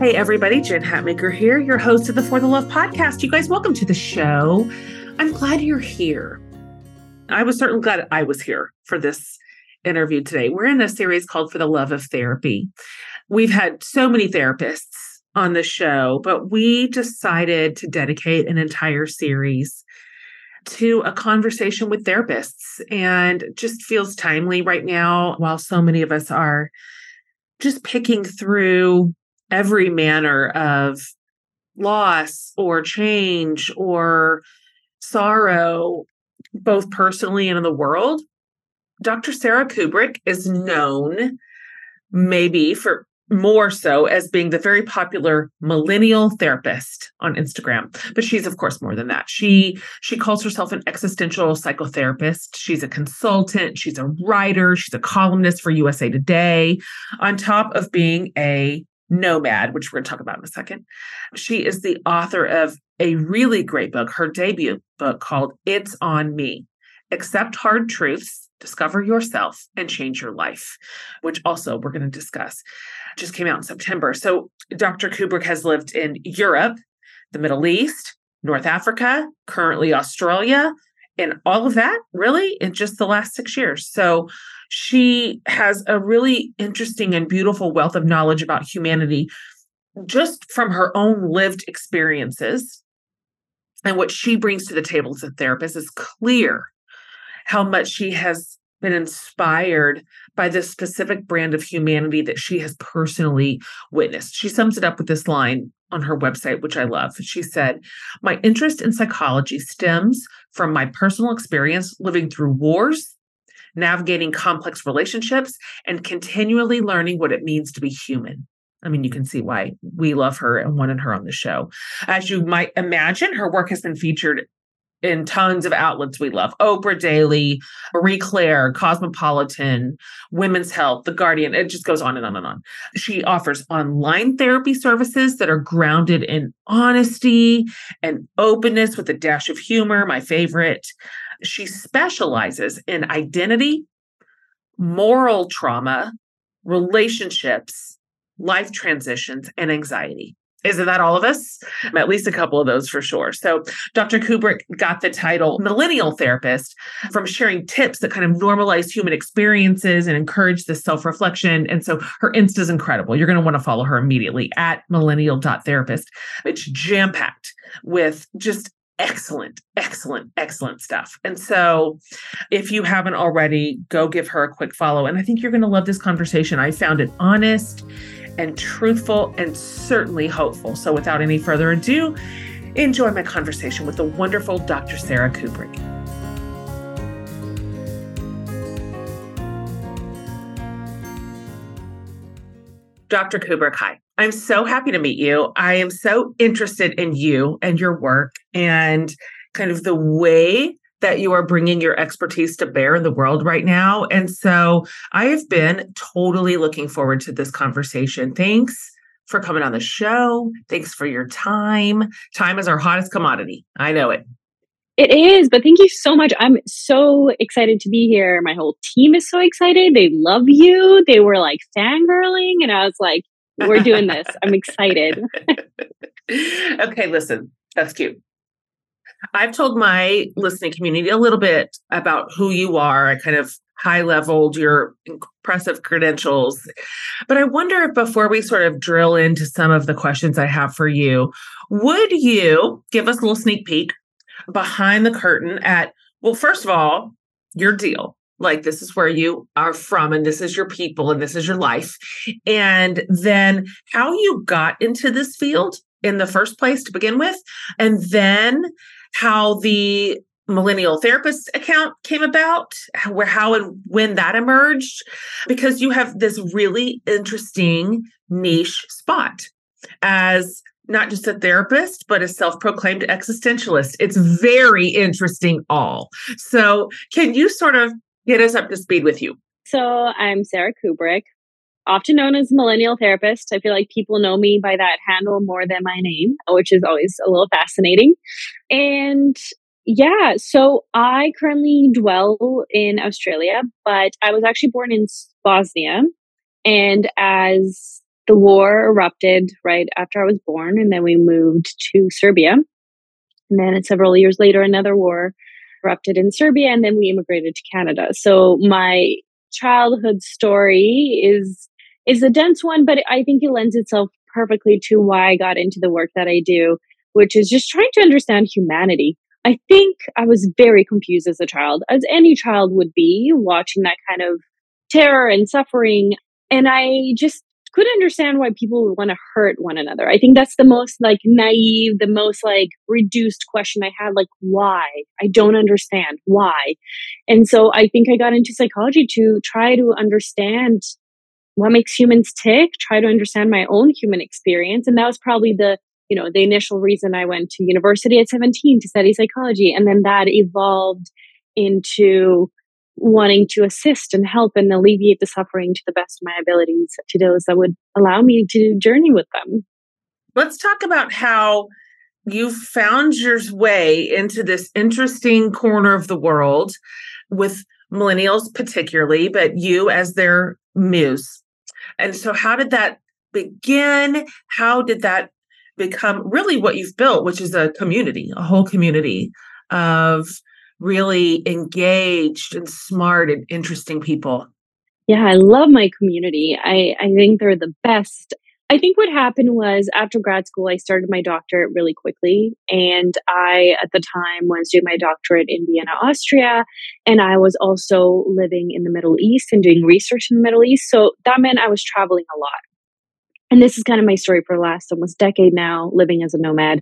Hey, everybody, Jen Hatmaker here, your host of the For the Love podcast. You guys, welcome to the show. I'm glad you're here. I was certainly glad I was here for this interview today. We're in a series called For the Love of Therapy. We've had so many therapists on the show, but we decided to dedicate an entire series to a conversation with therapists and just feels timely right now while so many of us are just picking through every manner of loss or change or sorrow, both personally and in the world. Dr. Sara Kuburic is known maybe for more so as being the very popular millennial therapist on Instagram. But she's of course more than that. She she calls herself an existential psychotherapist. She's a consultant, she's a writer, she's a columnist for USA Today on top of being a Nomad, which we're going to talk about in a second. She is the author of a really great book, her debut book called It's on Me Accept Hard Truths, Discover Yourself, and Change Your Life, which also we're going to discuss. Just came out in September. So, Dr. Kuburic has lived in Europe, the Middle East, North Africa, currently Australia, and all of that really in just the last six years. So, she has a really interesting and beautiful wealth of knowledge about humanity just from her own lived experiences. And what she brings to the table as a therapist is clear how much she has been inspired by this specific brand of humanity that she has personally witnessed. She sums it up with this line on her website, which I love. She said, My interest in psychology stems from my personal experience living through wars, navigating complex relationships, and continually learning what it means to be human. I mean, you can see why we love her and wanted her on the show. As you might imagine, her work has been featured in tons of outlets we love Oprah Daily, Marie Claire, Cosmopolitan, Women's Health, The Guardian. It just goes on and on and on. She offers online therapy services that are grounded in honesty and openness with a dash of humor, my favorite. She specializes in identity, moral trauma, relationships, life transitions, and anxiety. Isn't that all of us? At least a couple of those for sure. So, Dr. Kuburic got the title Millennial Therapist from sharing tips that kind of normalize human experiences and encourage this self reflection. And so, her Insta is incredible. You're going to want to follow her immediately at millennial.therapist. It's jam packed with just excellent, excellent, excellent stuff. And so, if you haven't already, go give her a quick follow. And I think you're going to love this conversation. I found it honest and truthful and certainly hopeful. So, without any further ado, enjoy my conversation with the wonderful Dr. Sara Kuburic. Dr. Kuburic, hi. I'm so happy to meet you. I am so interested in you and your work and kind of the way that you are bringing your expertise to bear in the world right now. And so I have been totally looking forward to this conversation. Thanks for coming on the show. Thanks for your time. Time is our hottest commodity. I know it. It is, but thank you so much. I'm so excited to be here. My whole team is so excited. They love you. They were like fangirling, and I was like, we're doing this. I'm excited. okay, listen, that's cute. I've told my listening community a little bit about who you are. I kind of high leveled your impressive credentials. But I wonder if before we sort of drill into some of the questions I have for you, would you give us a little sneak peek behind the curtain at, well, first of all, your deal? Like, this is where you are from, and this is your people, and this is your life. And then how you got into this field in the first place to begin with. And then how the millennial therapist account came about where how and when that emerged because you have this really interesting niche spot as not just a therapist but a self-proclaimed existentialist it's very interesting all so can you sort of get us up to speed with you so i'm sara kuburic often known as millennial therapist. I feel like people know me by that handle more than my name, which is always a little fascinating. And yeah, so I currently dwell in Australia, but I was actually born in Bosnia. And as the war erupted right after I was born, and then we moved to Serbia. And then several years later, another war erupted in Serbia, and then we immigrated to Canada. So my childhood story is is a dense one, but I think it lends itself perfectly to why I got into the work that I do, which is just trying to understand humanity. I think I was very confused as a child, as any child would be, watching that kind of terror and suffering. And I just couldn't understand why people would want to hurt one another. I think that's the most like naive, the most like reduced question I had. Like, why? I don't understand why. And so I think I got into psychology to try to understand what makes humans tick, try to understand my own human experience. And that was probably the, you know, the initial reason I went to university at 17 to study psychology. And then that evolved into wanting to assist and help and alleviate the suffering to the best of my abilities to those that would allow me to journey with them. Let's talk about how you found your way into this interesting corner of the world with millennials, particularly, but you as their muse. And so, how did that begin? How did that become really what you've built, which is a community, a whole community of really engaged and smart and interesting people? Yeah, I love my community. I, I think they're the best. I think what happened was after grad school, I started my doctorate really quickly. And I, at the time, was doing my doctorate in Vienna, Austria. And I was also living in the Middle East and doing research in the Middle East. So that meant I was traveling a lot. And this is kind of my story for the last almost decade now, living as a nomad.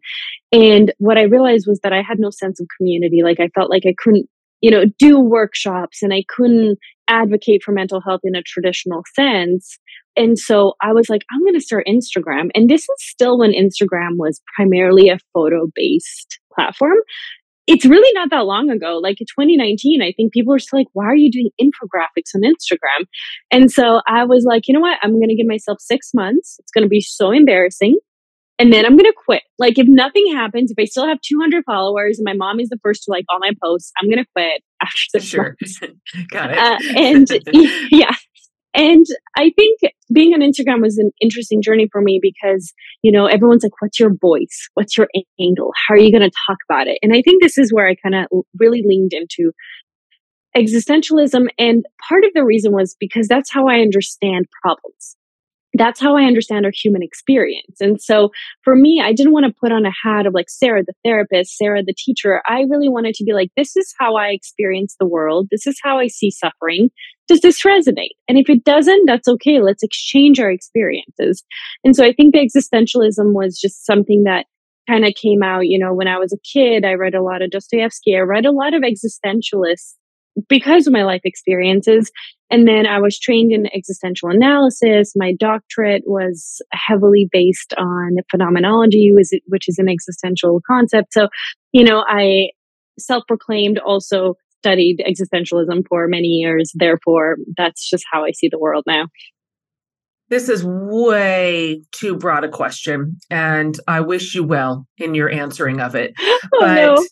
And what I realized was that I had no sense of community. Like I felt like I couldn't, you know, do workshops and I couldn't advocate for mental health in a traditional sense and so I was like, I'm going to start Instagram. And this is still when Instagram was primarily a photo based platform. It's really not that long ago. Like in 2019, I think people are still like, why are you doing infographics on Instagram? And so I was like, you know what? I'm going to give myself six months. It's going to be so embarrassing. And then I'm going to quit. Like if nothing happens, if I still have 200 followers and my mom is the first to like all my posts, I'm going to quit after six sure. months. Got it. Uh, and yeah, and I think being on Instagram was an interesting journey for me because, you know, everyone's like, what's your voice? What's your angle? How are you going to talk about it? And I think this is where I kind of really leaned into existentialism. And part of the reason was because that's how I understand problems that's how I understand our human experience. And so for me, I didn't want to put on a hat of like Sara, the therapist, Sara, the teacher. I really wanted to be like, this is how I experience the world. This is how I see suffering. Does this resonate? And if it doesn't, that's okay. Let's exchange our experiences. And so I think the existentialism was just something that kind of came out, you know, when I was a kid, I read a lot of Dostoevsky. I read a lot of existentialists because of my life experiences. And then I was trained in existential analysis. My doctorate was heavily based on phenomenology, which is an existential concept. So, you know, I self proclaimed also studied existentialism for many years. Therefore, that's just how I see the world now. This is way too broad a question, and I wish you well in your answering of it. Oh, but no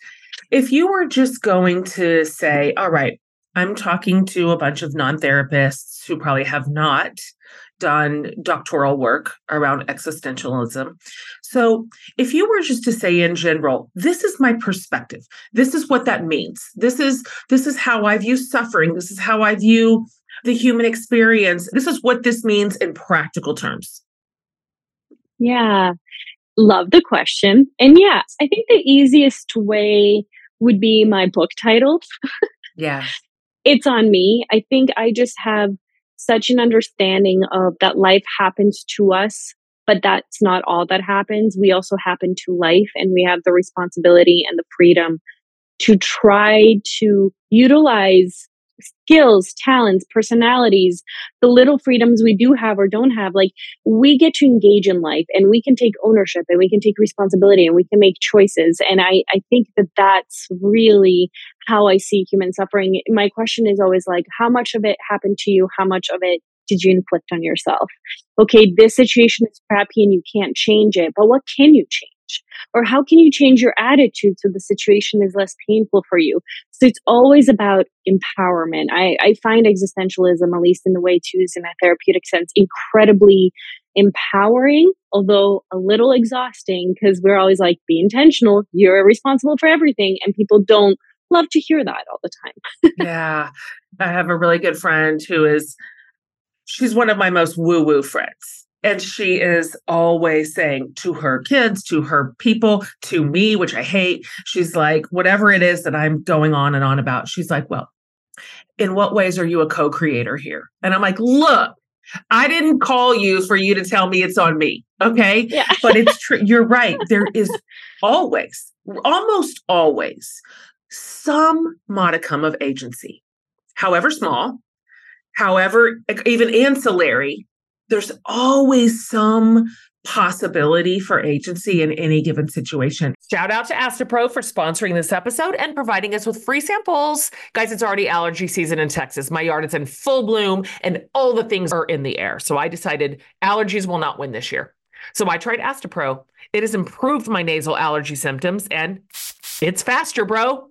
if you were just going to say, all right, I'm talking to a bunch of non therapists who probably have not done doctoral work around existentialism. So, if you were just to say in general, this is my perspective. This is what that means. This is this is how I view suffering. This is how I view the human experience. This is what this means in practical terms. Yeah. Love the question. And yeah, I think the easiest way would be my book title. yeah. It's on me. I think I just have such an understanding of that life happens to us, but that's not all that happens. We also happen to life and we have the responsibility and the freedom to try to utilize skills, talents, personalities, the little freedoms we do have or don't have, like we get to engage in life and we can take ownership and we can take responsibility and we can make choices. And I, I think that that's really how I see human suffering. My question is always like, how much of it happened to you? How much of it did you inflict on yourself? Okay, this situation is crappy and you can't change it, but what can you change? Or how can you change your attitude so the situation is less painful for you? So it's always about empowerment. I, I find existentialism, at least in the way to use in a therapeutic sense, incredibly empowering, although a little exhausting because we're always like, be intentional, you're responsible for everything. And people don't love to hear that all the time. yeah. I have a really good friend who is, she's one of my most woo woo friends and she is always saying to her kids, to her people, to me, which I hate, she's like, whatever it is that I'm going on and on about, she's like, well, in what ways are you a co creator here? And I'm like, look, I didn't call you for you to tell me it's on me. Okay. Yeah. but it's true. You're right. There is always, almost always, some modicum of agency, however small, however, even ancillary there's always some possibility for agency in any given situation. Shout out to Astepro for sponsoring this episode and providing us with free samples. Guys, it's already allergy season in Texas. My yard is in full bloom and all the things are in the air. So I decided allergies will not win this year. So I tried Astepro. It has improved my nasal allergy symptoms and it's faster, bro.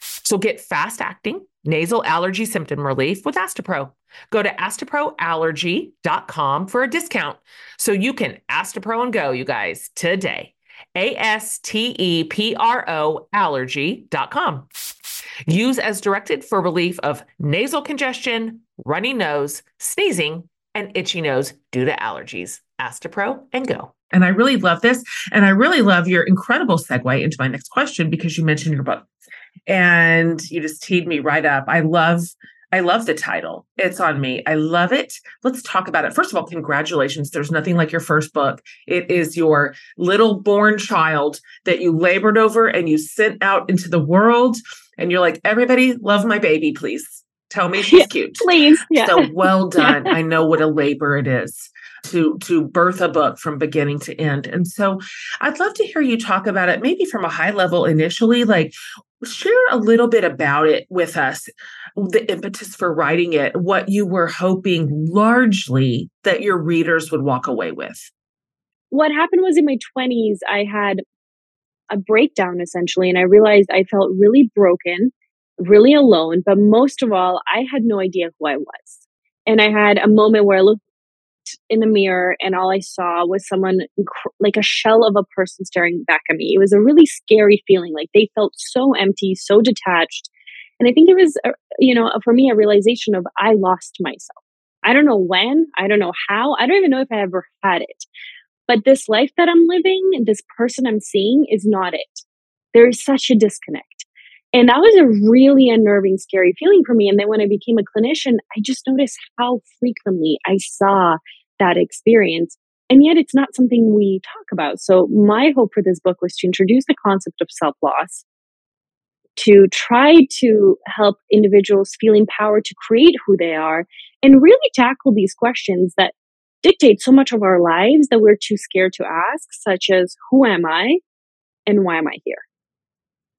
So get fast acting nasal allergy symptom relief with Astepro. Go to asteproallergy.com for a discount so you can Astepro and go, you guys, today. A S T E P R O allergy.com. Use as directed for relief of nasal congestion, runny nose, sneezing, and itchy nose due to allergies. Astepro and go. And I really love this. And I really love your incredible segue into my next question because you mentioned your book and you just teed me right up. I love I love the title. It's on me. I love it. Let's talk about it. First of all, congratulations. There's nothing like your first book. It is your little born child that you labored over and you sent out into the world. And you're like, everybody, love my baby, please. Tell me she's yeah, cute. Please. Yeah. So well done. I know what a labor it is to to birth a book from beginning to end. And so I'd love to hear you talk about it maybe from a high level initially like share a little bit about it with us the impetus for writing it what you were hoping largely that your readers would walk away with. What happened was in my 20s i had a breakdown essentially and i realized i felt really broken really alone but most of all i had no idea who i was. And i had a moment where i looked in the mirror and all I saw was someone like a shell of a person staring back at me. It was a really scary feeling. Like they felt so empty, so detached. And I think it was, uh, you know, for me, a realization of I lost myself. I don't know when, I don't know how, I don't even know if I ever had it. But this life that I'm living, this person I'm seeing is not it. There is such a disconnect. And that was a really unnerving, scary feeling for me. And then when I became a clinician, I just noticed how frequently I saw that experience. And yet it's not something we talk about. So my hope for this book was to introduce the concept of self loss to try to help individuals feel empowered to create who they are and really tackle these questions that dictate so much of our lives that we're too scared to ask, such as who am I and why am I here?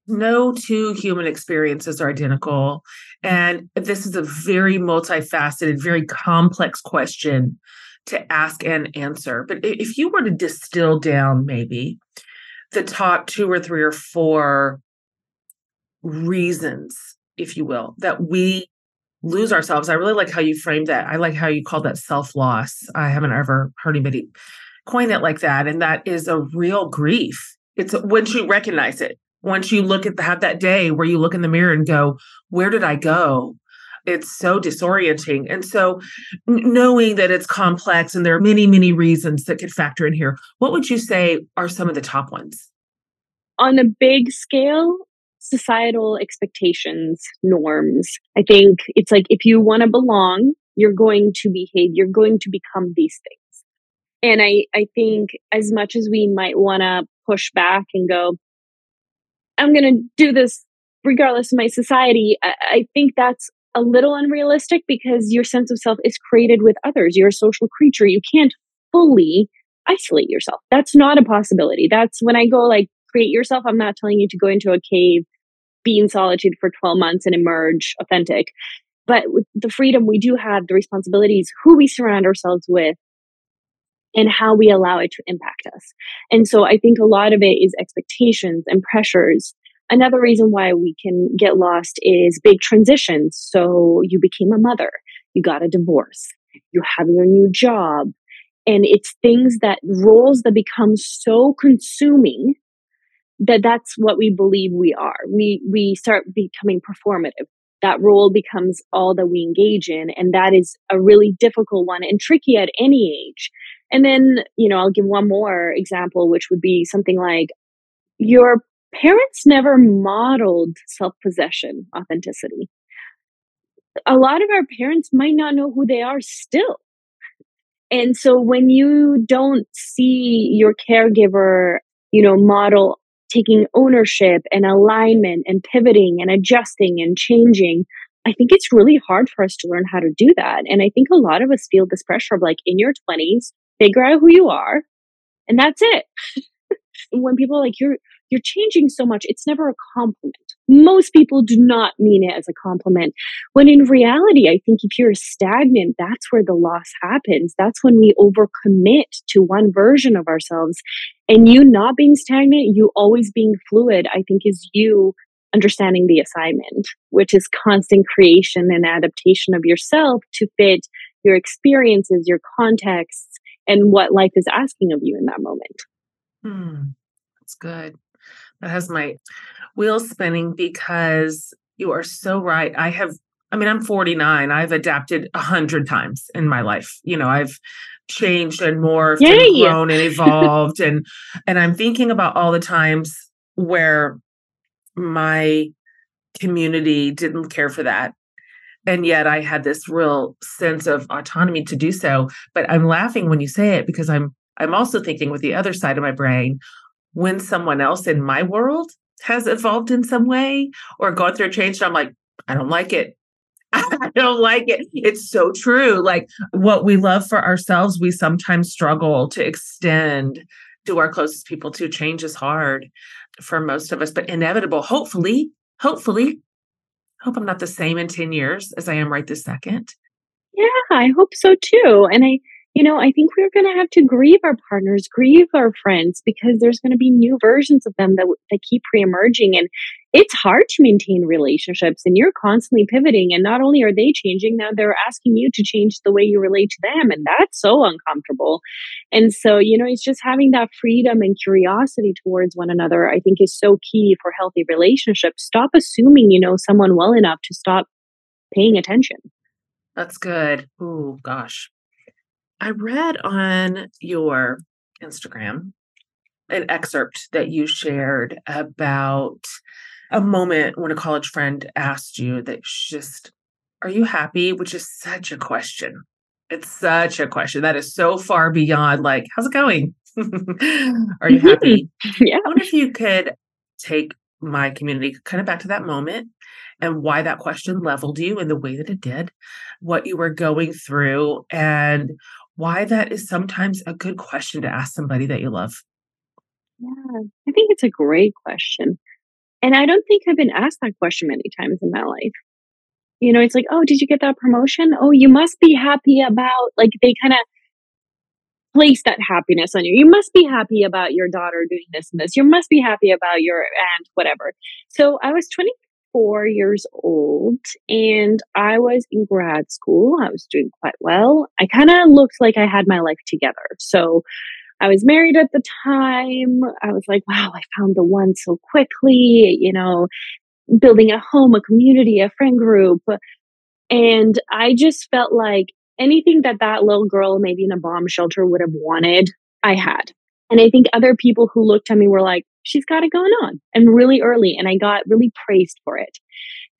No two human experiences are identical. And this is a very multifaceted, very complex question to ask and answer. But if you were to distill down maybe the top two or three or four reasons, if you will, that we lose ourselves. I really like how you framed that. I like how you called that self loss. I haven't ever heard anybody coin it like that. And that is a real grief. It's once you recognize it, once you look at the, have that day where you look in the mirror and go, where did I go? It's so disorienting. And so, knowing that it's complex and there are many, many reasons that could factor in here, what would you say are some of the top ones? On a big scale, societal expectations, norms. I think it's like if you want to belong, you're going to behave, you're going to become these things. And I, I think as much as we might want to push back and go, I'm going to do this regardless of my society, I, I think that's a little unrealistic because your sense of self is created with others. You're a social creature. You can't fully isolate yourself. That's not a possibility. That's when I go like create yourself. I'm not telling you to go into a cave be in solitude for 12 months and emerge authentic. But the freedom we do have, the responsibilities, who we surround ourselves with, and how we allow it to impact us. And so I think a lot of it is expectations and pressures. Another reason why we can get lost is big transitions. So you became a mother, you got a divorce, you have your new job. And it's things that roles that become so consuming that that's what we believe we are. We we start becoming performative. That role becomes all that we engage in, and that is a really difficult one and tricky at any age. And then, you know, I'll give one more example, which would be something like your parents never modeled self possession, authenticity. A lot of our parents might not know who they are still. And so when you don't see your caregiver, you know, model taking ownership and alignment and pivoting and adjusting and changing, I think it's really hard for us to learn how to do that. And I think a lot of us feel this pressure of like in your 20s, figure out who you are, and that's it. when people like, you're you're changing so much, it's never a compliment. Most people do not mean it as a compliment. When in reality, I think if you're stagnant, that's where the loss happens. That's when we overcommit to one version of ourselves. And you not being stagnant, you always being fluid, I think is you understanding the assignment, which is constant creation and adaptation of yourself to fit your experiences, your contexts, and what life is asking of you in that moment. Hmm. That's good. That has my wheels spinning because you are so right. I have, I mean, I'm 49. I've adapted a hundred times in my life. You know, I've changed and morphed Yay. and grown and evolved. and and I'm thinking about all the times where my community didn't care for that. And yet I had this real sense of autonomy to do so. But I'm laughing when you say it because I'm I'm also thinking with the other side of my brain, when someone else in my world has evolved in some way or gone through a change, I'm like, I don't like it. I don't like it. It's so true. Like what we love for ourselves, we sometimes struggle to extend to our closest people too. Change is hard for most of us, but inevitable. Hopefully, hopefully, hope I'm not the same in 10 years as I am right this second. Yeah, I hope so too. And I you know, I think we're going to have to grieve our partners, grieve our friends, because there's going to be new versions of them that, that keep re-emerging. And it's hard to maintain relationships and you're constantly pivoting. And not only are they changing, now they're asking you to change the way you relate to them. And that's so uncomfortable. And so, you know, it's just having that freedom and curiosity towards one another, I think is so key for healthy relationships. Stop assuming you know someone well enough to stop paying attention. That's good. Oh, gosh. I read on your Instagram an excerpt that you shared about a moment when a college friend asked you that just, are you happy? Which is such a question. It's such a question that is so far beyond like, how's it going? are you mm-hmm. happy? yeah. I wonder if you could take my community kind of back to that moment and why that question leveled you in the way that it did, what you were going through, and why that is sometimes a good question to ask somebody that you love. Yeah, I think it's a great question. And I don't think I've been asked that question many times in my life. You know, it's like, oh, did you get that promotion? Oh, you must be happy about, like, they kind of place that happiness on you. You must be happy about your daughter doing this and this. You must be happy about your aunt, whatever. So I was 24 years old and I was in grad school. I was doing quite well. I kind of looked like I had my life together. So I was married at the time. I was like, wow, I found the one so quickly, you know, building a home, a community, a friend group. And I just felt like anything that that little girl, maybe in a bomb shelter, would have wanted, I had. And I think other people who looked at me were like, she's got it going on and really early. And I got really praised for it.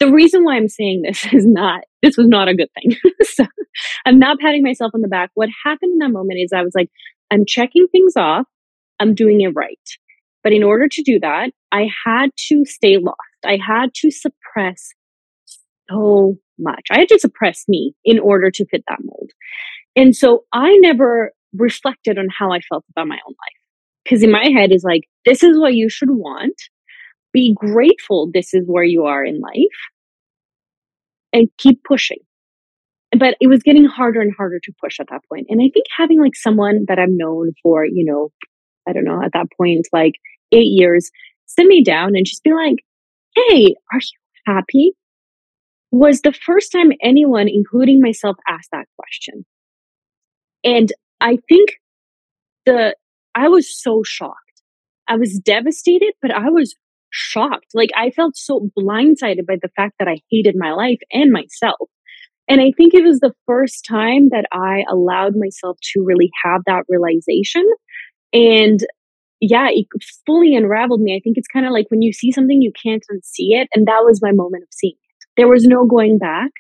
The reason why I'm saying this is not, this was not a good thing. so I'm not patting myself on the back. What happened in that moment is I was like, I'm checking things off. I'm doing it right. But in order to do that, I had to stay lost. I had to suppress so much. I had to suppress me in order to fit that mold. And so I never reflected on how I felt about my own life. Because in my head is like, this is what you should want. Be grateful this is where you are in life and keep pushing. But it was getting harder and harder to push at that point. And I think having like someone that I've known for, you know, I don't know, at that point, like eight years, sit me down and just be like, hey, are you happy? was the first time anyone, including myself, asked that question. And I think the, I was so shocked. I was devastated, but I was shocked. Like I felt so blindsided by the fact that I hated my life and myself. And I think it was the first time that I allowed myself to really have that realization. And yeah, it fully unraveled me. I think it's kind of like when you see something, you can't unsee it. And that was my moment of seeing it. there was no going back.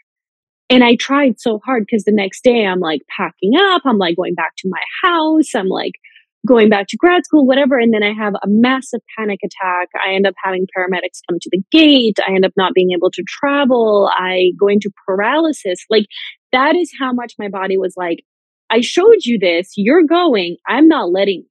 And I tried so hard because the next day I'm like packing up. I'm like going back to my house. I'm like going back to grad school, whatever. And then I have a massive panic attack. I end up having paramedics come to the gate. I end up not being able to travel. I go into paralysis. Like that is how much my body was like, I showed you this. You're going. I'm not letting.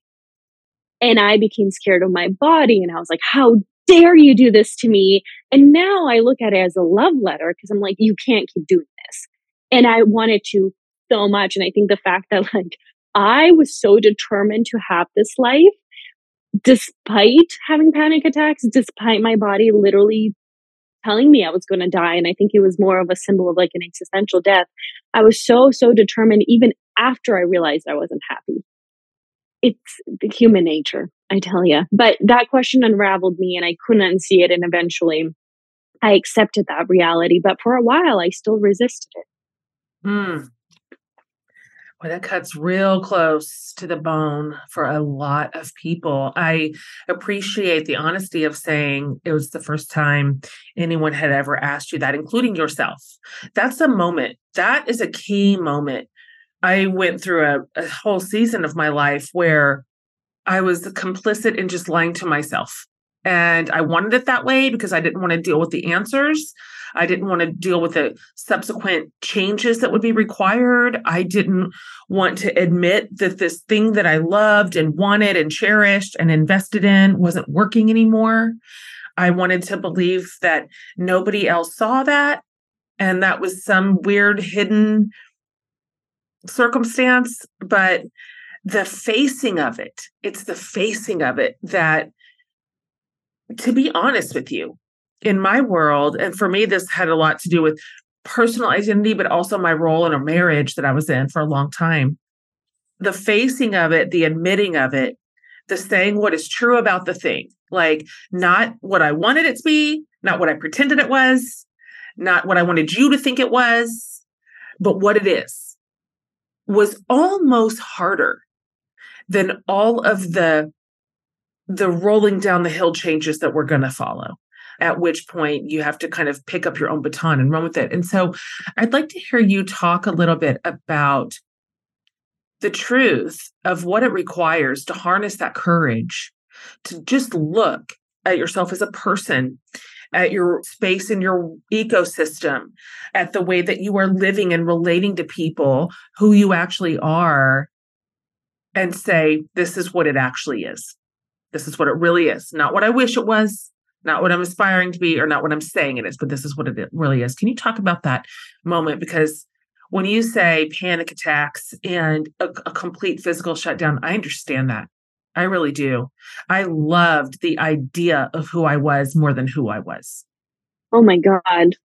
And I became scared of my body. And I was like, how dare you do this to me? And now I look at it as a love letter because I'm like, you can't keep doing this. And I wanted to so much. And I think the fact that like I was so determined to have this life, despite having panic attacks, despite my body literally telling me I was going to die. And I think it was more of a symbol of like an existential death. I was so, so determined even after I realized I wasn't happy. It's the human nature. I tell you. But that question unraveled me and I couldn't unsee it. And eventually I accepted that reality. But for a while, I still resisted it. Hmm. Well, that cuts real close to the bone for a lot of people. I appreciate the honesty of saying it was the first time anyone had ever asked you that, including yourself. That's a moment. That is a key moment. I went through a, a whole season of my life where I was complicit in just lying to myself. And I wanted it that way because I didn't want to deal with the answers. I didn't want to deal with the subsequent changes that would be required. I didn't want to admit that this thing that I loved and wanted and cherished and invested in wasn't working anymore. I wanted to believe that nobody else saw that and that was some weird hidden circumstance. But the facing of it, it's the facing of it that, to be honest with you, in my world, and for me, this had a lot to do with personal identity, but also my role in a marriage that I was in for a long time. The facing of it, the admitting of it, the saying what is true about the thing, like not what I wanted it to be, not what I pretended it was, not what I wanted you to think it was, but what it is, was almost harder than all of the the rolling down the hill changes that we're going to follow at which point you have to kind of pick up your own baton and run with it and so i'd like to hear you talk a little bit about the truth of what it requires to harness that courage to just look at yourself as a person, at your space in your ecosystem, at the way that you are living and relating to people, who you actually are, and say, this is what it actually is. This is what it really is. Not what I wish it was, not what I'm aspiring to be, or not what I'm saying it is, but this is what it really is. Can you talk about that moment? Because when you say panic attacks and a, a complete physical shutdown, I understand that. I really do. I loved the idea of who I was more than who I was. Oh my God.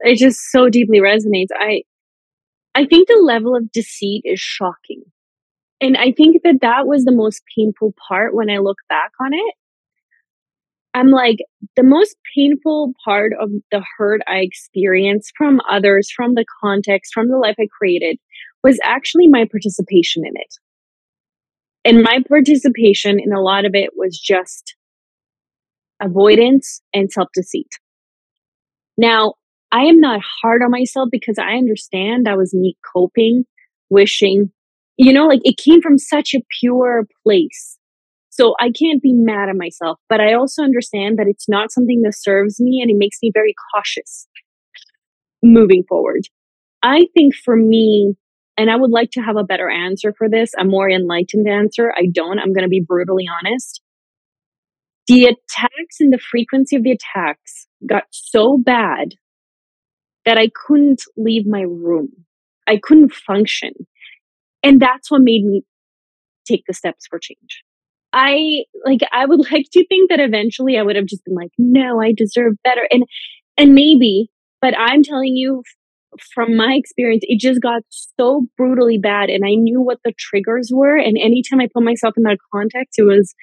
It just so deeply resonates. I I think the level of deceit is shocking. And I think that that was the most painful part when I look back on it. I'm like, the most painful part of the hurt I experienced from others, from the context, from the life I created, was actually my participation in it. And my participation in a lot of it was just avoidance and self deceit. Now, I am not hard on myself because I understand I was me coping, wishing, you know, like it came from such a pure place. So I can't be mad at myself, but I also understand that it's not something that serves me and it makes me very cautious moving forward. I think for me, and I would like to have a better answer for this, a more enlightened answer. I don't. I'm going to be brutally honest. The attacks and the frequency of the attacks got so bad that I couldn't leave my room. I couldn't function. And that's what made me take the steps for change. I like I would like to think that eventually I would have just been like, no, I deserve better. And and maybe, but I'm telling you from my experience, it just got so brutally bad, and I knew what the triggers were. And anytime I put myself in that context, it was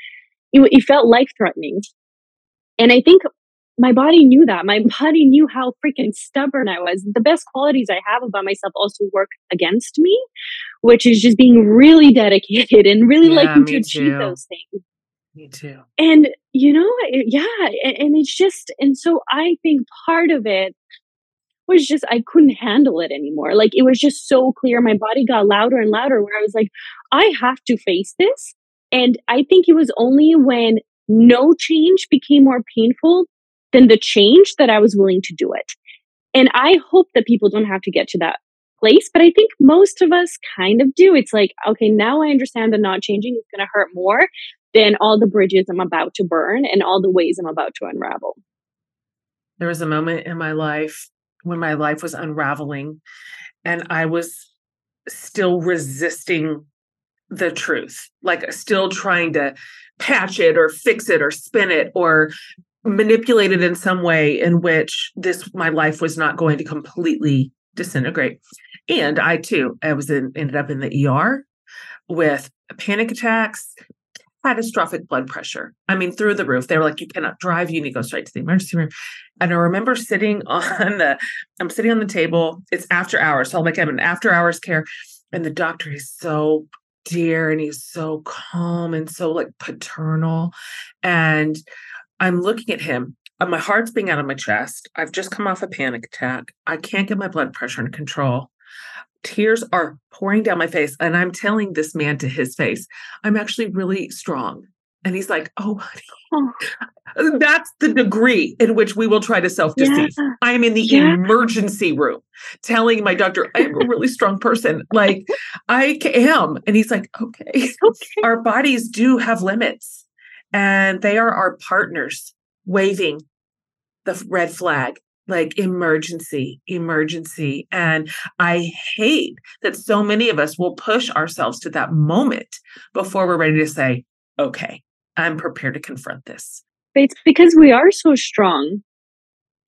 it, it felt life threatening. And I think my body knew that. My body knew how freaking stubborn I was. The best qualities I have about myself also work against me, which is just being really dedicated and really yeah, liking to achieve too. those things. Me too. And, you know, yeah. And, and it's just, and so I think part of it was just I couldn't handle it anymore. Like it was just so clear. My body got louder and louder where I was like, I have to face this. And I think it was only when no change became more painful than the change that I was willing to do it. And I hope that people don't have to get to that place, but I think most of us kind of do. It's like, okay, now I understand that not changing is going to hurt more than all the bridges I'm about to burn and all the ways I'm about to unravel. There was a moment in my life when my life was unraveling and I was still resisting the truth, like still trying to patch it or fix it or spin it or manipulate it in some way in which this my life was not going to completely disintegrate. And I too, I was in, ended up in the ER with panic attacks, catastrophic blood pressure. I mean, through the roof. They were like, you cannot drive, you need to go straight to the emergency room. And I remember sitting on the, I'm sitting on the table. It's after hours. So I'm like, I'm in after hours care. And the doctor, he's so dear and he's so calm and so like paternal. And I'm looking at him. And my heart's being out of my chest. I've just come off a panic attack. I can't get my blood pressure under control tears are pouring down my face. And I'm telling this man to his face, I'm actually really strong. And he's like, Oh, honey. Oh. That's the degree in which we will try to self deceive. Yeah. I am in the yeah. emergency room telling my doctor, I am a really strong person. Like, I am. And he's like, Okay. okay. Our bodies do have limits, and they are our partners waving the red flag like emergency, emergency. And I hate that so many of us will push ourselves to that moment before we're ready to say, okay, I'm prepared to confront this. It's because we are so strong.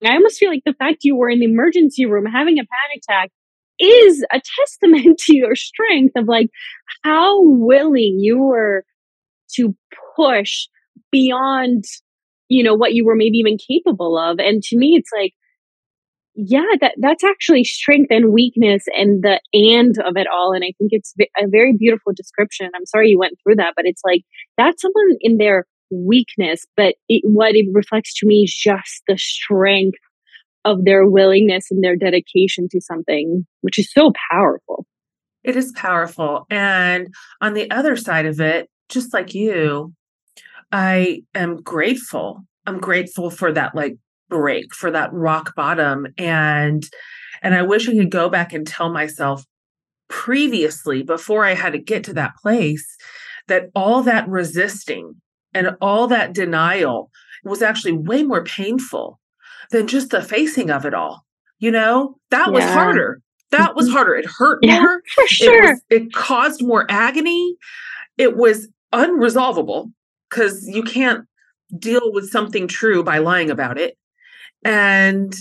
I almost feel like the fact you were in the emergency room having a panic attack is a testament to your strength of like how willing you were to push beyond you know what you were maybe even capable of and to me it's like yeah, that that's actually strength and weakness and the and of it all. And I think it's a very beautiful description. I'm sorry you went through that, but it's like that's someone in their weakness, but it, what it reflects to me is just the strength of their willingness and their dedication to something, which is so powerful. It is powerful. And on the other side of it, just like you, I am grateful I'm grateful for that like break, for that rock bottom. And and I wish I could go back and tell myself previously, before I had to get to that place, that all that resisting and all that denial was actually way more painful than just the facing of it all. You know, that yeah. was harder. That was mm-hmm. harder. It hurt yeah, more. For sure. It, was, it caused more agony. It was unresolvable because you can't deal with something true by lying about it. And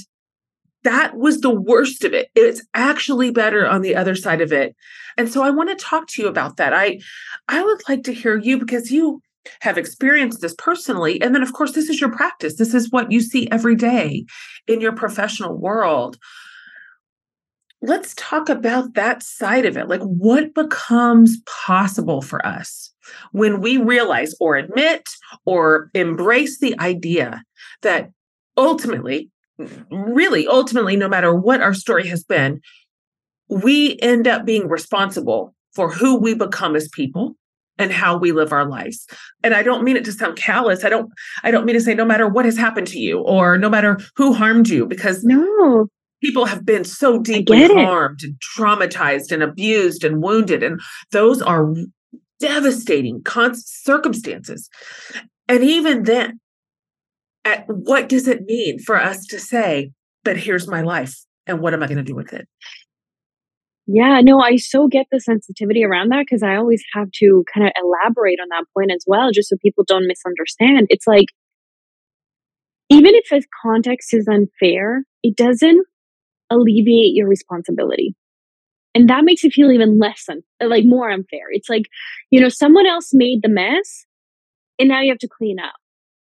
that was the worst of it. It's actually better on the other side of it. And so I want to talk to you about that. I I would like to hear you because you have experienced this personally and then of course this is your practice. This is what you see every day in your professional world. Let's talk about that side of it. Like what becomes possible for us when we realize or admit or embrace the idea that ultimately really ultimately no matter what our story has been we end up being responsible for who we become as people and how we live our lives. And i don't mean it to sound callous. I don't i don't mean to say no matter what has happened to you or no matter who harmed you because no. people have been so deeply harmed and traumatized and abused and wounded. And those are devastating circumstances and even then at what does it mean for us to say, but here's my life and what am I going to do with it? Yeah, no, I so get the sensitivity around that because I always have to kind of elaborate on that point as well, just so people don't misunderstand. It's like, even if the context is unfair, it doesn't alleviate your responsibility. And that makes it feel even less, un- like more unfair. It's like, you know, someone else made the mess and now you have to clean up.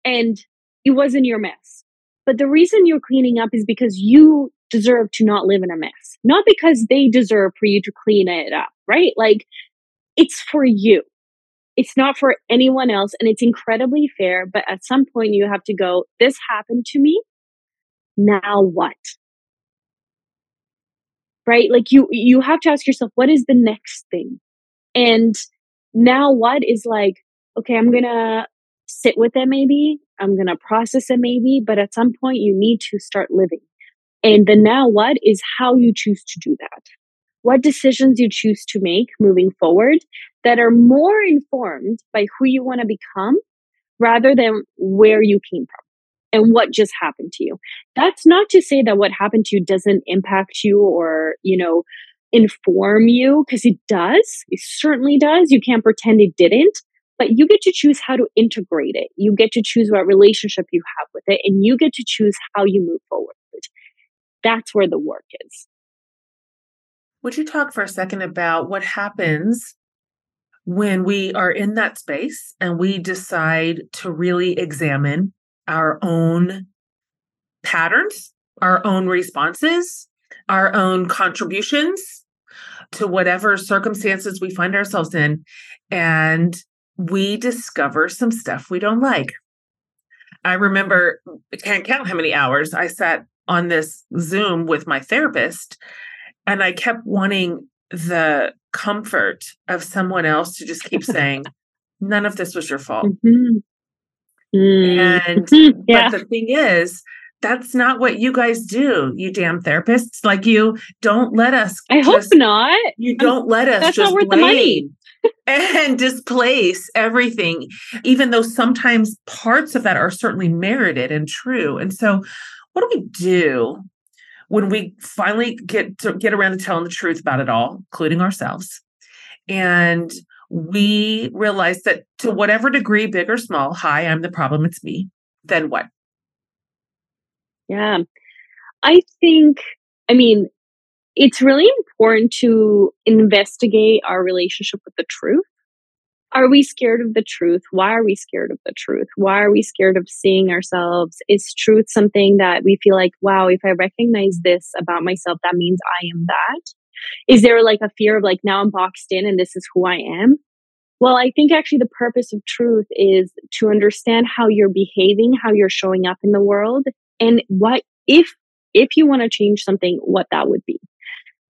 And it wasn't your mess. But the reason you're cleaning up is because you deserve to not live in a mess, not because they deserve for you to clean it up, right? Like it's for you. It's not for anyone else. And it's incredibly fair. But at some point, you have to go, this happened to me. Now what? Right? Like you, you have to ask yourself, what is the next thing? And now what is like, okay, I'm going to sit with it maybe. I'm going to process it maybe, but at some point you need to start living. And the now what is how you choose to do that. What decisions you choose to make moving forward that are more informed by who you want to become rather than where you came from and what just happened to you. That's not to say that what happened to you doesn't impact you or, you know, inform you because it does. It certainly does. You can't pretend it didn't but you get to choose how to integrate it. You get to choose what relationship you have with it, and you get to choose how you move forward. That's where the work is. Would you talk for a second about what happens when we are in that space and we decide to really examine our own patterns, our own responses, our own contributions to whatever circumstances we find ourselves in, and we discover some stuff we don't like. I remember, I can't count how many hours I sat on this Zoom with my therapist, and I kept wanting the comfort of someone else to just keep saying, none of this was your fault. Mm-hmm. And mm-hmm. yeah. but the thing is, that's not what you guys do, you damn therapists. Like you don't let us. I just, hope not. You don't let us. That's just not worth the money and displace everything, even though sometimes parts of that are certainly merited and true. And so, what do we do when we finally get to get around to telling the truth about it all, including ourselves? And we realize that to whatever degree, big or small, hi, I'm the problem, it's me. Then what? Yeah. I think, I mean, it's really important to investigate our relationship with the truth. Are we scared of the truth? Why are we scared of the truth? Why are we scared of seeing ourselves? Is truth something that we feel like, wow, if I recognize this about myself, that means I am that? Is there like a fear of like, now I'm boxed in and this is who I am? Well, I think actually the purpose of truth is to understand how you're behaving, how you're showing up in the world, and what if if you want to change something, what that would be.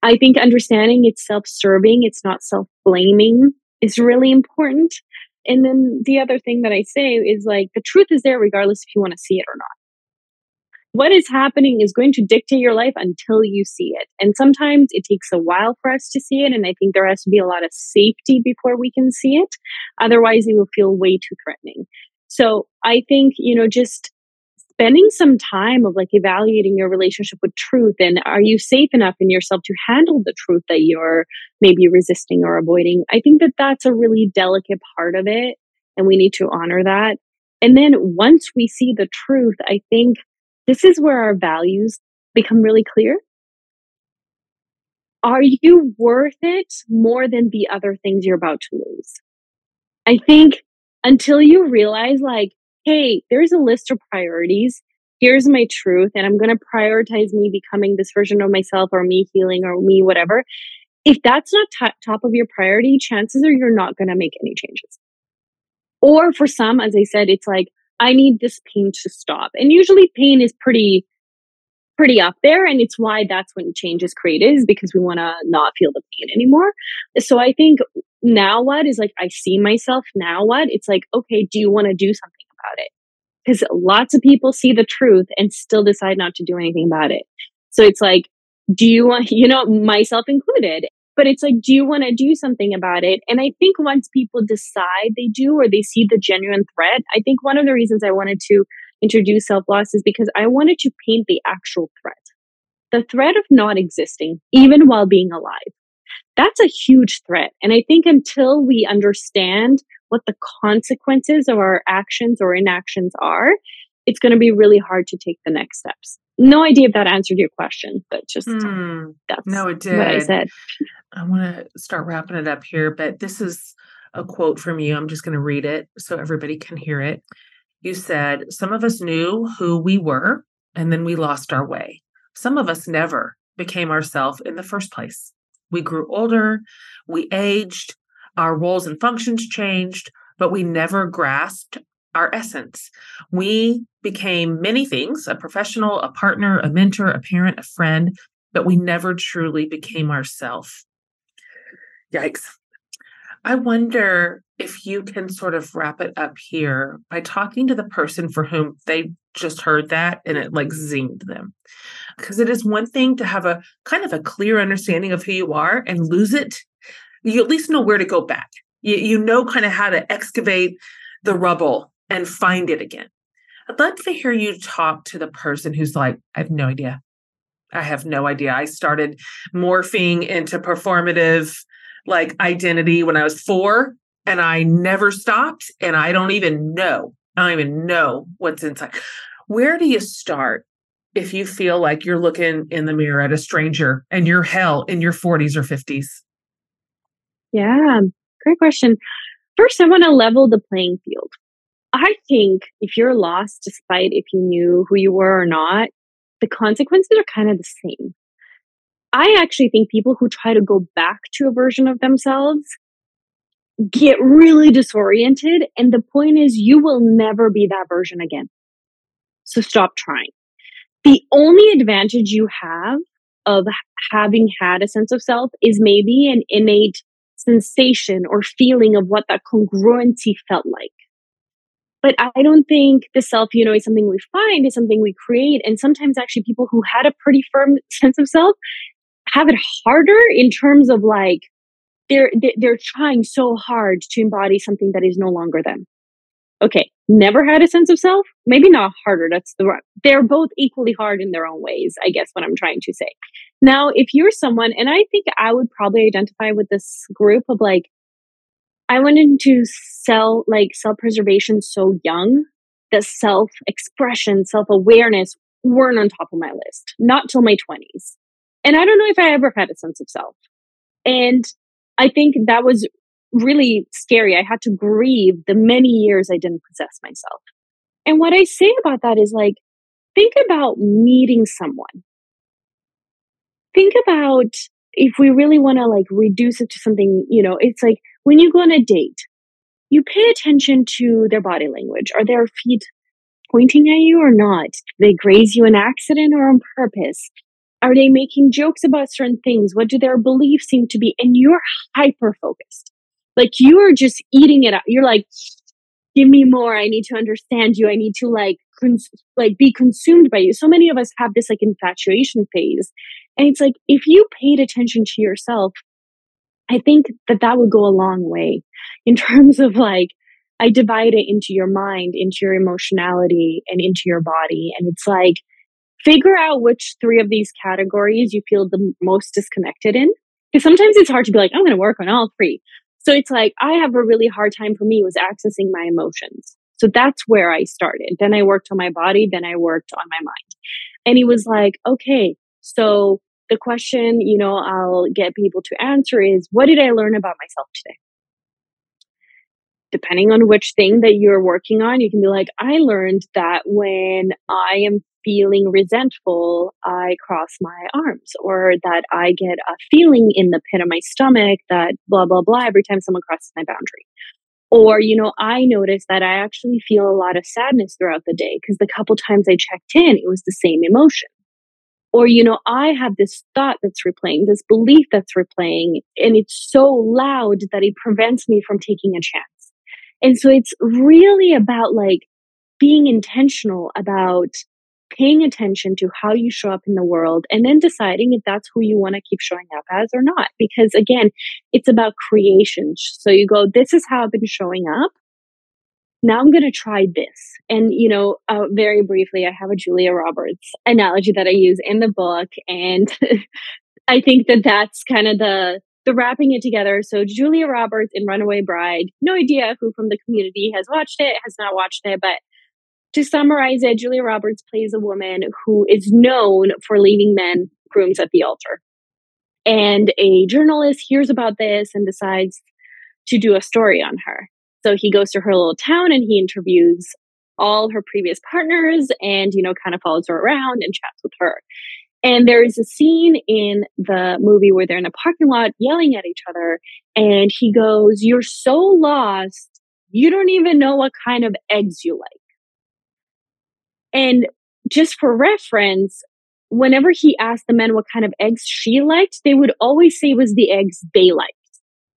I think understanding it's self serving, it's not self blaming, is really important. And then the other thing that I say is like the truth is there regardless if you want to see it or not. What is happening is going to dictate your life until you see it. And sometimes it takes a while for us to see it. And I think there has to be a lot of safety before we can see it. Otherwise, it will feel way too threatening. So I think, you know, just spending some time of like evaluating your relationship with truth and are you safe enough in yourself to handle the truth that you're maybe resisting or avoiding i think that that's a really delicate part of it and we need to honor that and then once we see the truth i think this is where our values become really clear are you worth it more than the other things you're about to lose i think until you realize like hey, there's a list of priorities. Here's my truth, and I'm going to prioritize me becoming this version of myself or me healing or me whatever. If that's not t- top of your priority, chances are you're not going to make any changes. Or for some, as I said, it's like, I need this pain to stop. And usually pain is pretty pretty up there and it's why that's when change is created is because we want to not feel the pain anymore so i think now what is like i see myself now what it's like okay do you want to do something about it. Because lots of people see the truth and still decide not to do anything about it. So it's like, do you want, you know, myself included, but it's like, do you want to do something about it? And I think once people decide they do or they see the genuine threat, I think one of the reasons I wanted to introduce self loss is because I wanted to paint the actual threat the threat of not existing, even while being alive. That's a huge threat. And I think until we understand what the consequences of our actions or inactions are, it's going to be really hard to take the next steps. No idea if that answered your question, but just mm, that's no, it did. what I said. I want to start wrapping it up here, but this is a quote from you. I'm just going to read it so everybody can hear it. You said, Some of us knew who we were, and then we lost our way. Some of us never became ourselves in the first place. We grew older, we aged, our roles and functions changed, but we never grasped our essence. We became many things a professional, a partner, a mentor, a parent, a friend, but we never truly became ourselves. Yikes. I wonder if you can sort of wrap it up here by talking to the person for whom they just heard that and it like zinged them. Because it is one thing to have a kind of a clear understanding of who you are and lose it you at least know where to go back. You, you know kind of how to excavate the rubble and find it again. I'd love to hear you talk to the person who's like, I have no idea. I have no idea. I started morphing into performative like identity when I was four and I never stopped and I don't even know. I don't even know what's inside. Where do you start if you feel like you're looking in the mirror at a stranger and you're hell in your 40s or 50s? Yeah, great question. First, I want to level the playing field. I think if you're lost, despite if you knew who you were or not, the consequences are kind of the same. I actually think people who try to go back to a version of themselves get really disoriented. And the point is, you will never be that version again. So stop trying. The only advantage you have of having had a sense of self is maybe an innate sensation or feeling of what that congruency felt like. But I don't think the self, you know, is something we find, is something we create. And sometimes actually people who had a pretty firm sense of self have it harder in terms of like they're they're trying so hard to embody something that is no longer them. Okay, never had a sense of self, maybe not harder. That's the right. They're both equally hard in their own ways, I guess, what I'm trying to say. Now, if you're someone, and I think I would probably identify with this group of like, I went into self, like self preservation so young that self expression, self awareness weren't on top of my list, not till my 20s. And I don't know if I ever had a sense of self. And I think that was really scary. I had to grieve the many years I didn't possess myself. And what I say about that is like, think about meeting someone. Think about if we really want to like reduce it to something, you know, it's like when you go on a date, you pay attention to their body language. Are their feet pointing at you or not? They graze you in accident or on purpose? Are they making jokes about certain things? What do their beliefs seem to be? And you're hyper focused Like you are just eating it up. You're like, give me more. I need to understand you. I need to like, cons- like be consumed by you. So many of us have this like infatuation phase. And it's like, if you paid attention to yourself, I think that that would go a long way in terms of like, I divide it into your mind, into your emotionality, and into your body. And it's like, figure out which three of these categories you feel the most disconnected in. Because sometimes it's hard to be like, I'm going to work on all three. So it's like, I have a really hard time for me was accessing my emotions. So that's where I started. Then I worked on my body. Then I worked on my mind. And he was like, okay, so the question, you know, I'll get people to answer is, what did I learn about myself today? Depending on which thing that you're working on, you can be like, I learned that when I am feeling resentful, I cross my arms, or that I get a feeling in the pit of my stomach that blah, blah, blah every time someone crosses my boundary. Or, you know, I notice that I actually feel a lot of sadness throughout the day because the couple times I checked in, it was the same emotion. Or, you know, I have this thought that's replaying, this belief that's replaying, and it's so loud that it prevents me from taking a chance. And so it's really about like being intentional about paying attention to how you show up in the world and then deciding if that's who you want to keep showing up as or not. Because again, it's about creation. So you go, this is how I've been showing up. Now I'm going to try this. And, you know, uh, very briefly, I have a Julia Roberts analogy that I use in the book. And I think that that's kind of the, the wrapping it together. So Julia Roberts in Runaway Bride, no idea who from the community has watched it, has not watched it, but to summarize it, Julia Roberts plays a woman who is known for leaving men grooms at the altar. And a journalist hears about this and decides to do a story on her. So he goes to her little town and he interviews all her previous partners and, you know, kind of follows her around and chats with her. And there is a scene in the movie where they're in a parking lot yelling at each other. And he goes, You're so lost. You don't even know what kind of eggs you like. And just for reference, whenever he asked the men what kind of eggs she liked, they would always say it was the eggs they liked,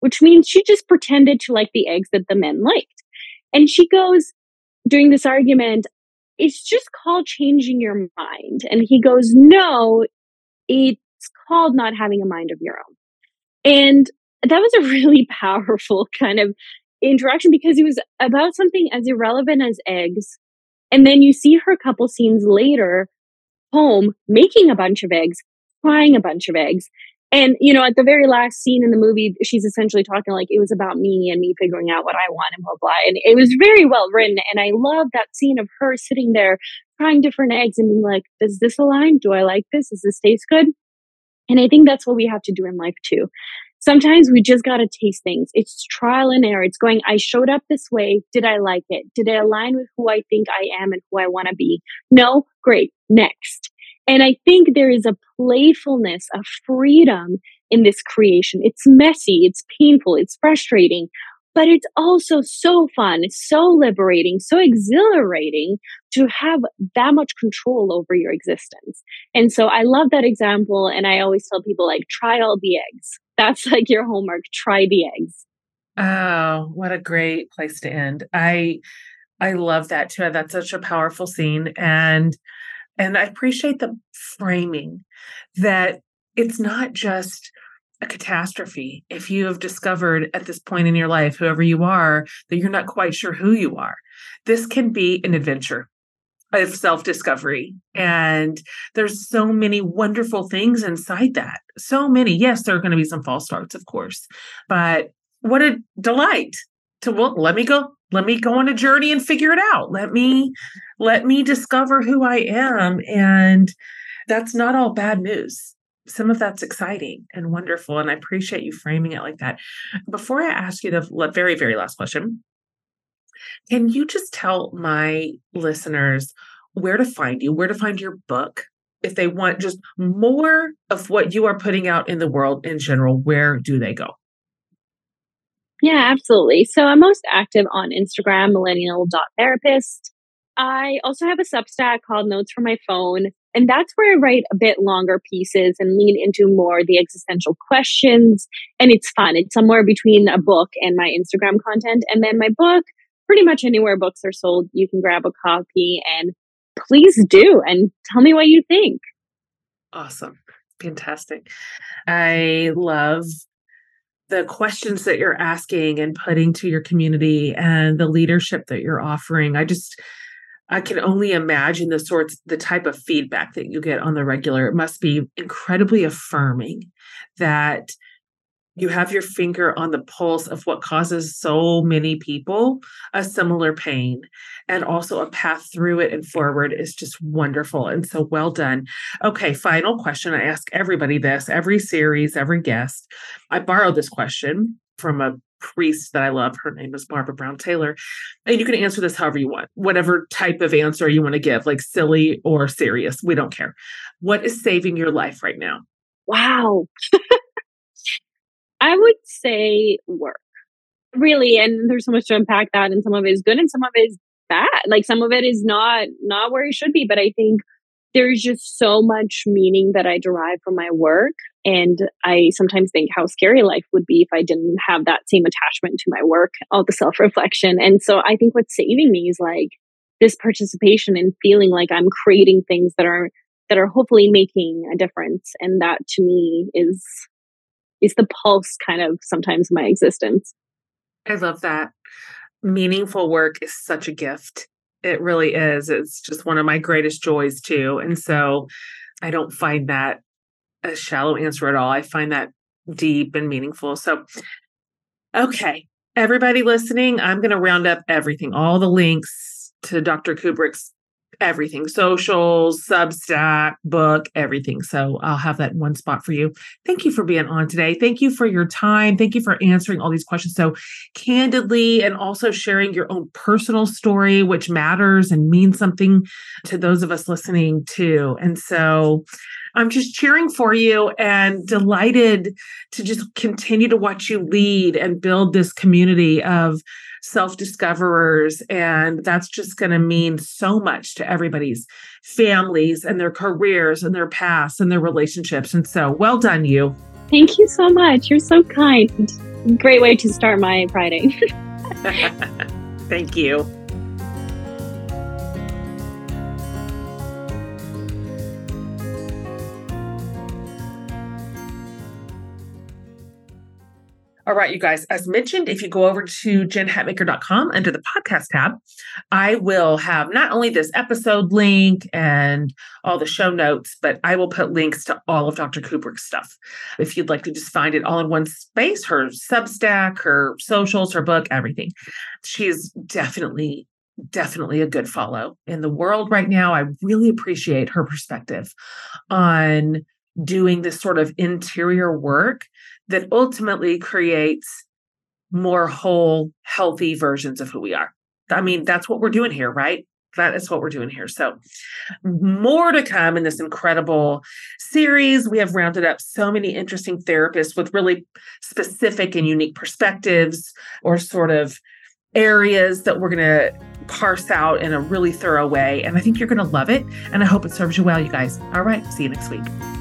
which means she just pretended to like the eggs that the men liked. And she goes during this argument, it's just called changing your mind. And he goes, no, it's called not having a mind of your own. And that was a really powerful kind of interaction because it was about something as irrelevant as eggs and then you see her a couple scenes later home making a bunch of eggs, frying a bunch of eggs. And, you know, at the very last scene in the movie, she's essentially talking like it was about me and me figuring out what I want and blah, blah. And it was very well written. And I love that scene of her sitting there trying different eggs and being like, does this align? Do I like this? Does this taste good? And I think that's what we have to do in life too sometimes we just got to taste things. It's trial and error. It's going, I showed up this way. Did I like it? Did it align with who I think I am and who I want to be? No? Great. Next. And I think there is a playfulness, a freedom in this creation. It's messy. It's painful. It's frustrating, but it's also so fun. So liberating, so exhilarating to have that much control over your existence. And so I love that example. And I always tell people like, try all the eggs that's like your homework. Try the eggs. Oh, what a great place to end. I I love that too. That's such a powerful scene. And and I appreciate the framing that it's not just a catastrophe if you have discovered at this point in your life, whoever you are, that you're not quite sure who you are. This can be an adventure of self discovery. And there's so many wonderful things inside that. So many. Yes, there are going to be some false starts, of course, but what a delight to well, let me go let me go on a journey and figure it out let me let me discover who i am and that's not all bad news some of that's exciting and wonderful and i appreciate you framing it like that before i ask you the very very last question can you just tell my listeners where to find you, where to find your book? If they want just more of what you are putting out in the world in general, where do they go? Yeah, absolutely. So I'm most active on Instagram, millennial.therapist. I also have a Substack called Notes from My Phone. And that's where I write a bit longer pieces and lean into more the existential questions. And it's fun. It's somewhere between a book and my Instagram content. And then my book, pretty much anywhere books are sold, you can grab a copy and please do and tell me what you think. Awesome. Fantastic. I love the questions that you're asking and putting to your community and the leadership that you're offering. I just I can only imagine the sorts, the type of feedback that you get on the regular. It must be incredibly affirming that you have your finger on the pulse of what causes so many people a similar pain and also a path through it and forward is just wonderful and so well done okay final question i ask everybody this every series every guest i borrowed this question from a priest that I love. Her name is Barbara Brown Taylor. And you can answer this however you want, whatever type of answer you want to give, like silly or serious. We don't care. What is saving your life right now? Wow. I would say work. Really, and there's so much to unpack that and some of it is good and some of it is bad. Like some of it is not not where it should be, but I think there's just so much meaning that I derive from my work. And I sometimes think how scary life would be if I didn't have that same attachment to my work, all the self reflection. And so I think what's saving me is like this participation and feeling like I'm creating things that are that are hopefully making a difference. And that to me is is the pulse kind of sometimes my existence. I love that. Meaningful work is such a gift. It really is. It's just one of my greatest joys, too. And so I don't find that a shallow answer at all. I find that deep and meaningful. So, okay, everybody listening, I'm going to round up everything, all the links to Dr. Kuburic's everything socials, Substack, book, everything. So I'll have that one spot for you. Thank you for being on today. Thank you for your time. Thank you for answering all these questions so candidly and also sharing your own personal story, which matters and means something to those of us listening too. And so I'm just cheering for you and delighted to just continue to watch you lead and build this community of self discoverers. And that's just going to mean so much to everybody's families and their careers and their past and their relationships. And so, well done, you. Thank you so much. You're so kind. Great way to start my Friday. Thank you. All right, you guys, as mentioned, if you go over to jenhatmaker.com under the podcast tab, I will have not only this episode link and all the show notes, but I will put links to all of Dr. Kuburic's stuff. If you'd like to just find it all in one space, her Substack, her socials, her book, everything. She's definitely definitely a good follow in the world right now. I really appreciate her perspective on doing this sort of interior work that ultimately creates more whole, healthy versions of who we are. I mean, that's what we're doing here, right? That is what we're doing here. So, more to come in this incredible series. We have rounded up so many interesting therapists with really specific and unique perspectives or sort of areas that we're going to parse out in a really thorough way. And I think you're going to love it. And I hope it serves you well, you guys. All right. See you next week.